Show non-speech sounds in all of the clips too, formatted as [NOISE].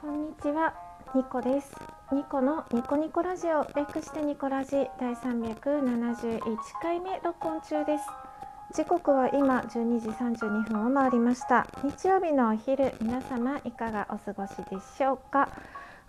こんにちは、ニコです。ニコのニコニコラジオ略してニコラジ第371回目録音中です。時刻は今12時32分を回りました。日曜日のお昼、皆様いかがお過ごしでしょうか？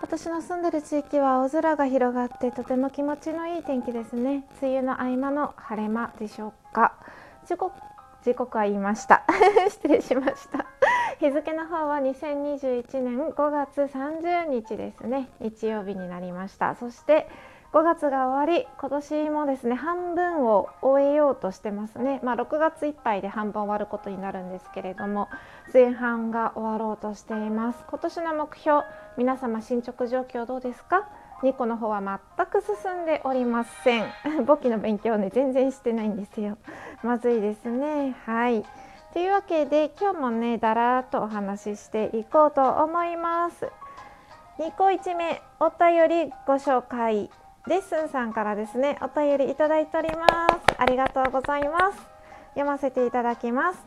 私の住んでる地域は青空が広がってとても気持ちのいい天気ですね。梅雨の合間の晴れ間でしょうか？時刻時刻は言いました。[LAUGHS] 失礼しました。日付の方は2021年5月30日ですね。日曜日になりました。そして5月が終わり今年もですね半分を終えようとしてますね。まあ、6月いっぱいで半分終わることになるんですけれども前半が終わろうとしています。今年の目標皆様進捗状況どうですか？ニコの方は全く進んでおりません。[LAUGHS] 簿記の勉強ね全然してないんですよ。まずいですね。はい。というわけで今日もねだらーっとお話ししていこうと思います。2個1目お便りご紹介レッスンさんからですねお便りいただいております。ありがとうございます。読ませていただきます。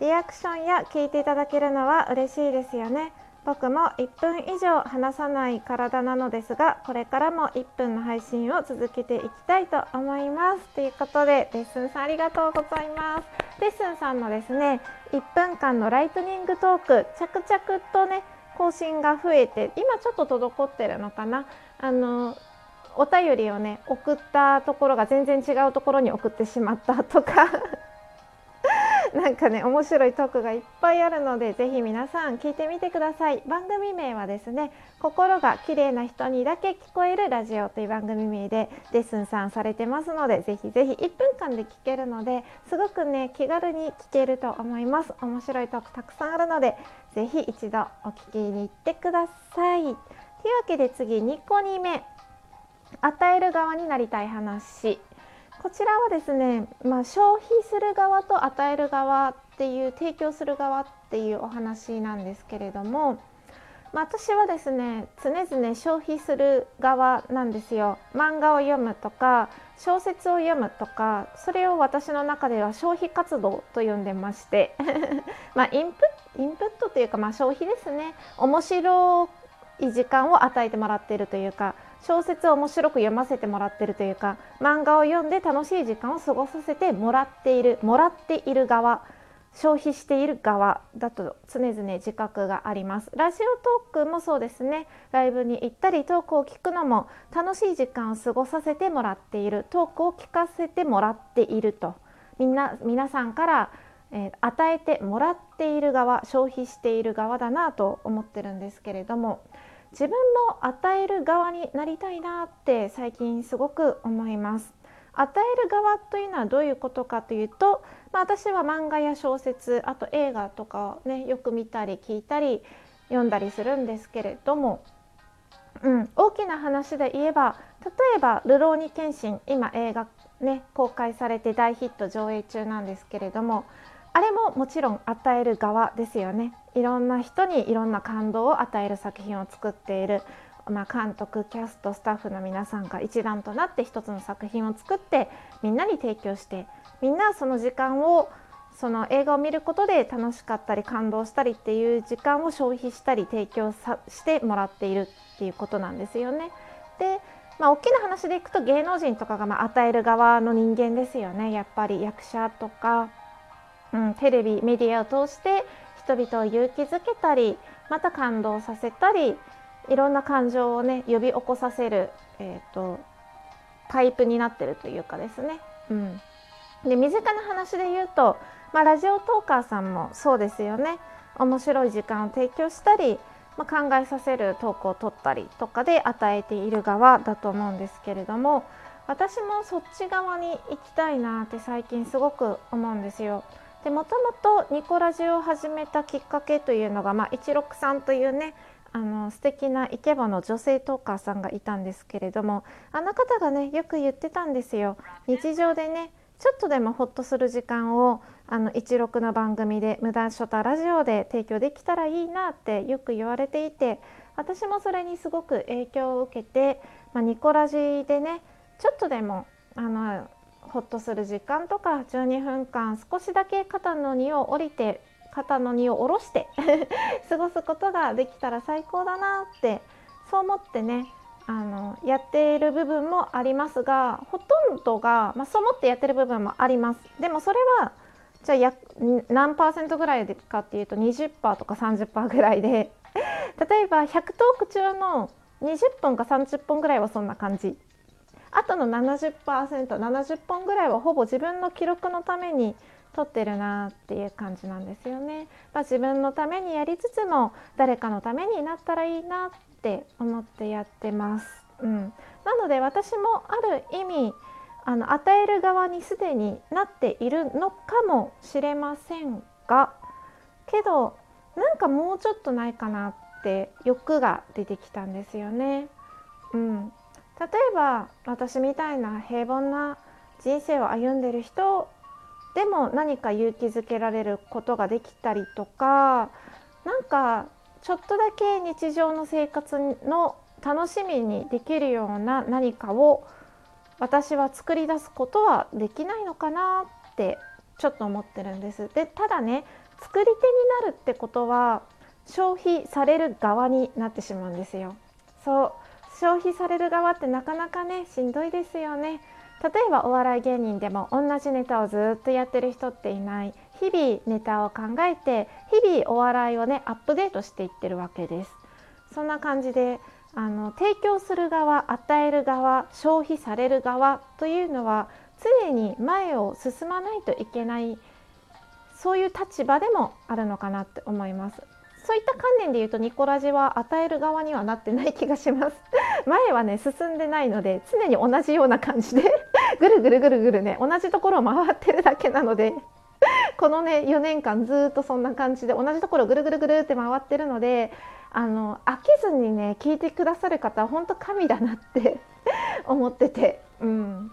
リアクションや聞いていただけるのは嬉しいですよね。僕も1分以上話さない体なのですがこれからも1分の配信を続けていきたいと思います。ということでレッスンさんありがとうございます。レッスンさんのですね1分間のライトニングトーク着々とね更新が増えて今ちょっと滞ってるのかな。あのお便りをね送ったところが全然違うところに送ってしまったとか。[LAUGHS] なんかね面白いトークがいっぱいあるのでぜひ皆さん聞いてみてください。番組名はですね心が綺麗な人にだけ聞こえるラジオという番組名でレッスンさんされてますのでぜひぜひ1分間で聞けるのですごくね気軽に聞けると思います。面白いトークたくさんあるのでぜひ一度お聞きに行ってください。というわけで次2個2目与える側になりたい話。こちらはですね、まあ、消費する側と与える側っていう提供する側っていうお話なんですけれども、まあ、私はですね常々消費する側なんですよ。漫画を読むとか小説を読むとかそれを私の中では消費活動と呼んでまして [LAUGHS] まインプインプットというかまあ消費ですね。面白い時間を与えてもらっているというか小説を面白く読ませてもらってるというか漫画を読んで楽しい時間を過ごさせてもらっているもらっている側消費している側だと常々自覚があります。ラジオトークもそうですね。ライブに行ったりトークを聞くのも楽しい時間を過ごさせてもらっている。トークを聞かせてもらっていると。みんな皆さんからえ、与えてもらっている側消費している側だなと思ってるんですけれども自分も与える側になりたいなって最近すごく思います。与える側というのはどういうことかというと、まあ、私は漫画や小説あと映画とかをねよく見たり聞いたり読んだりするんですけれども、うん、大きな話で言えば例えば「流浪に剣心」今映画ね公開されて大ヒット上映中なんですけれどもあれももちろん与える側ですよね。いろんな人にいろんな感動を与える作品を作っている、まあ、監督キャストスタッフの皆さんが一段となって一つの作品を作ってみんなに提供してみんなその時間をその映画を見ることで楽しかったり感動したりっていう時間を消費したり提供してもらっているっていうことなんですよね。でまあ、大きな話でいくと芸能人とかがま与える側の人間ですよね。やっぱり役者とかうん、テレビメディアを通して人々を勇気づけたりまた感動させたりいろんな感情をね呼び起こさせる、えーと、パイプになってるというかですね。うん、で身近な話で言うと、まあ、ラジオトーカーさんもそうですよね面白い時間を提供したり、まあ、考えさせるトークを取ったりとかで与えている側だと思うんですけれども私もそっち側に行きたいなって最近すごく思うんですよ。でもともとニコラジオを始めたきっかけというのが、まあ、16さんというねあの素敵なイケボの女性トーカーさんがいたんですけれどもあの方がねよく言ってたんですよ。日常でねちょっとでもホッとする時間をあの16の番組で無駄書太ラジオで提供できたらいいなってよく言われていて私もそれにすごく影響を受けて、まあ、ニコラジでねちょっとでもあのほっとする時間とか12分間少しだけ肩の荷を降りて肩の荷を下ろして [LAUGHS] 過ごすことができたら最高だなってそう思ってねあのやっている部分もありますがほとんどが、まあ、そう思ってやってる部分もあります。でもそれはじゃあや何パーセントぐらいかっていうと20%とか30%ぐらいで [LAUGHS] 例えば100トーク中の20本か30本ぐらいはそんな感じ。あとの 70%70 本ぐらいはほぼ自分の記録のために撮ってるなっていう感じなんですよね。まあ、自分のためにやりつつも誰かのためになったらいいなって思ってやってます。うん、なので私もある意味あの与える側にすでになっているのかもしれませんがけどなんかもうちょっとないかなって欲が出てきたんですよね。うん、例えば私みたいな平凡な人生を歩んでる人でも何か勇気づけられることができたりとかなんかちょっとだけ日常の生活の楽しみにできるような何かを私は作り出すことはできないのかなってちょっと思ってるんです。でただね作り手になるってことは消費される側になってしまうんですよ。そう消費される側ってなかなかねしんどいですよね。例えばお笑い芸人でも同じネタをずっとやってる人っていない。日々ネタを考えて日々お笑いをねアップデートしていってるわけです。そんな感じであの提供する側与える側消費される側というのは常に前を進まないといけない。そういう立場でもあるのかなって思います。そういった観念で言うとニコラジは与える側にはなってない気がします。[LAUGHS] 前はね進んでないので常に同じような感じで [LAUGHS] ぐるぐるぐるぐるね同じところを回ってるだけなので [LAUGHS] このね4年間ずっとそんな感じで同じところをぐるぐるぐるって回ってるのであの飽きずにね聞いてくださる方は本当神だなって思ってて、うん、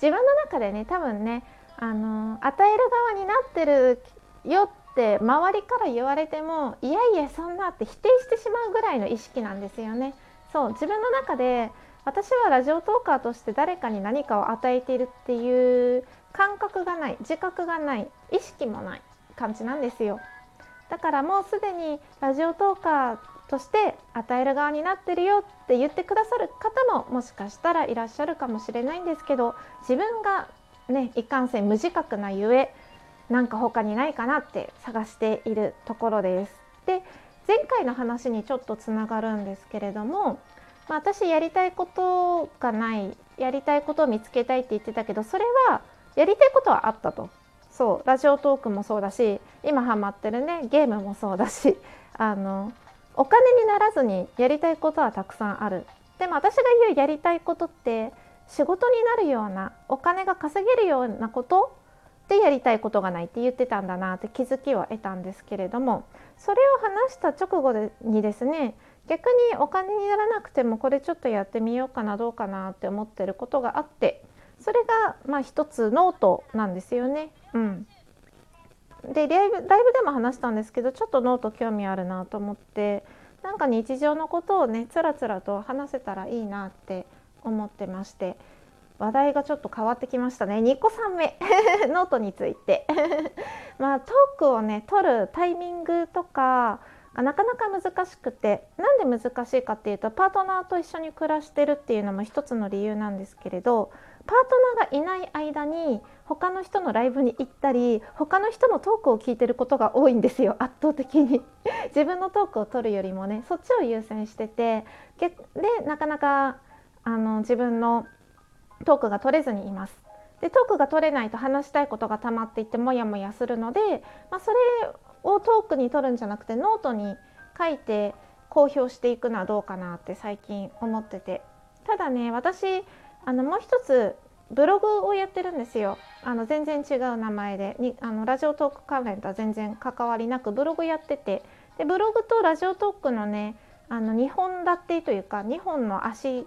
自分の中でね多分ねあの与える側になってるよって周りから言われてもいやいやそんなって否定してしまうぐらいの意識なんですよね。そう自分の中で私はラジオトーカーとして誰かに何かを与えているっていう感覚がない自覚がない意識もない感じなんですよだからもうすでにラジオトーカーとして与える側になってるよって言ってくださる方ももしかしたらいらっしゃるかもしれないんですけど自分がねいかんせん無自覚なゆえなんか他にないかなって探しているところです。で前回の話にちょっとつながるんですけれども、まあ、私やりたいことがないやりたいことを見つけたいって言ってたけどそれはやりたいことはあったと。そうラジオトークもそうだし今ハマってるねゲームもそうだし [LAUGHS] あのお金にならずにやりたいことはたくさんあるでも私が言うやりたいことって仕事になるようなお金が稼げるようなことでやりたいことがないって言ってたんだなって気づきは得たんですけれどもそれを話した直後にですね逆にお金にならなくてもこれちょっとやってみようかなどうかなって思ってることがあってそれがまあ一つノートなんですよね。うん、でライブライブでも話したんですけどちょっとノート興味あるなと思ってなんか日常のことをねつらつらと話せたらいいなって思ってまして話題がちょっと変わってきましたね。2個3目ノートについて。[LAUGHS] まあトークをね取るタイミングとかなかなか難しくてなんで難しいかっていうとパートナーと一緒に暮らしてるっていうのも一つの理由なんですけれどパートナーがいない間に他の人のライブに行ったり他の人のトークを聞いてることが多いんですよ。圧倒的に。[LAUGHS] 自分のトークを取るよりもねそっちを優先しててでなかなかあの自分のトークが取れずにいます。でトークが取れないと話したいことが溜まっていってモヤモヤするので、まあ、それをトークに取るんじゃなくてノートに書いて公表していくのはどうかなって最近思ってて。ただね私あのもう一つブログをやってるんですよ。あの全然違う名前で。にあの Radiotalk 関連とは全然関わりなくブログやってて。でブログと Radiotalk のねあの2本立てというか2本の足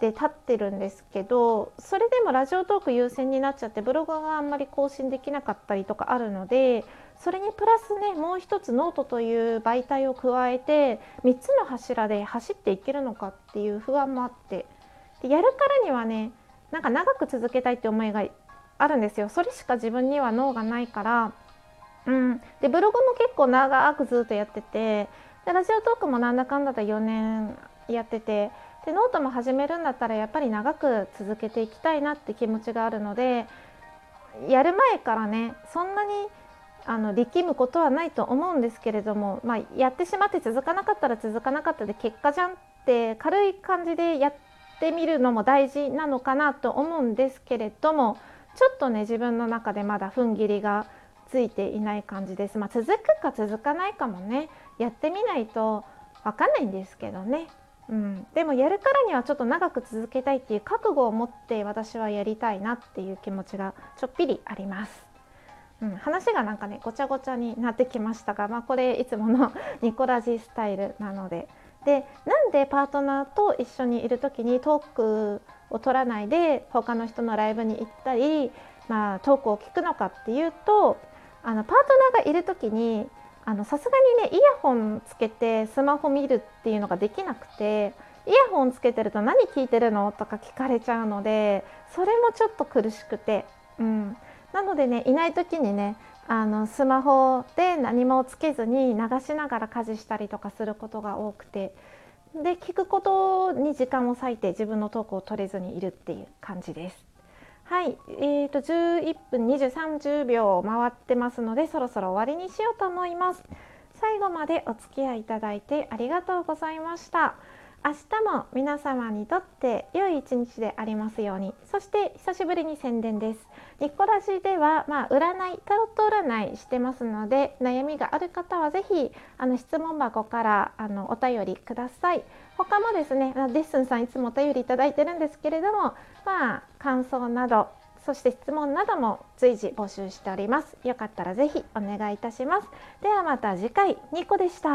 で立ってるんですけどそれでも Radiotalk 優先になっちゃってブログがあんまり更新できなかったりとかあるのでそれにプラスねもう一つノートという媒体を加えて3つの柱で走っていけるのかっていう不安もあってでやるからにはねなんか長く続けたいって思いがあるんですよ。それしか自分には能がないから。うん、でブログも結構長くずっとやっててでラジオトークもなんだかんだで4年やっててでノートも始めるんだったらやっぱり長く続けていきたいなって気持ちがあるのでやる前からねそんなにあの力むことはないと思うんですけれども、まあ、やってしまって続かなかったら続かなかったで結果じゃんって軽い感じでやってみるのも大事なのかなと思うんですけれどもちょっとね自分の中でまだ踏ん切りがついていない感じです。まあ、続くか続かないかもねやってみないと分かんないんですけどね。うん、でもやるからにはちょっと長く続けたいっていう覚悟を持って私はやりたいなっていう気持ちがちょっぴりあります。うん、話がなんかねごちゃごちゃになってきましたが、まあ、これいつもの [LAUGHS] ニコラジスタイルなので。でなんでパートナーと一緒にいる時にトークを取らないで他の人のライブに行ったり、まあ、トークを聞くのかっていうとあのパートナーがいる時にさすがにねイヤホンつけてスマホ見るっていうのができなくてイヤホンつけてると何聞いてるのとか聞かれちゃうのでそれもちょっと苦しくて、うん、なのでねいない時にねあのスマホで何もつけずに流しながら家事したりとかすることが多くてで聞くことに時間を割いて自分のトークを取れずにいるっていう感じです。はい、えーと、11分20、30秒回ってますのでそろそろ終わりにしようと思います。最後までお付き合いいただいてありがとうございました。明日も皆様にとって良い一日でありますように。そして久しぶりに宣伝です。ニコラジでは、まあ、占いタロット占いしてますので悩みがある方はぜひあの質問箱からあのお便りください。他もですねデッスンさんいつもお便りいただいてるんですけれどもまあ感想などそして質問なども随時募集しております。よかったらぜひお願いいたします。ではまた次回。ニコでした。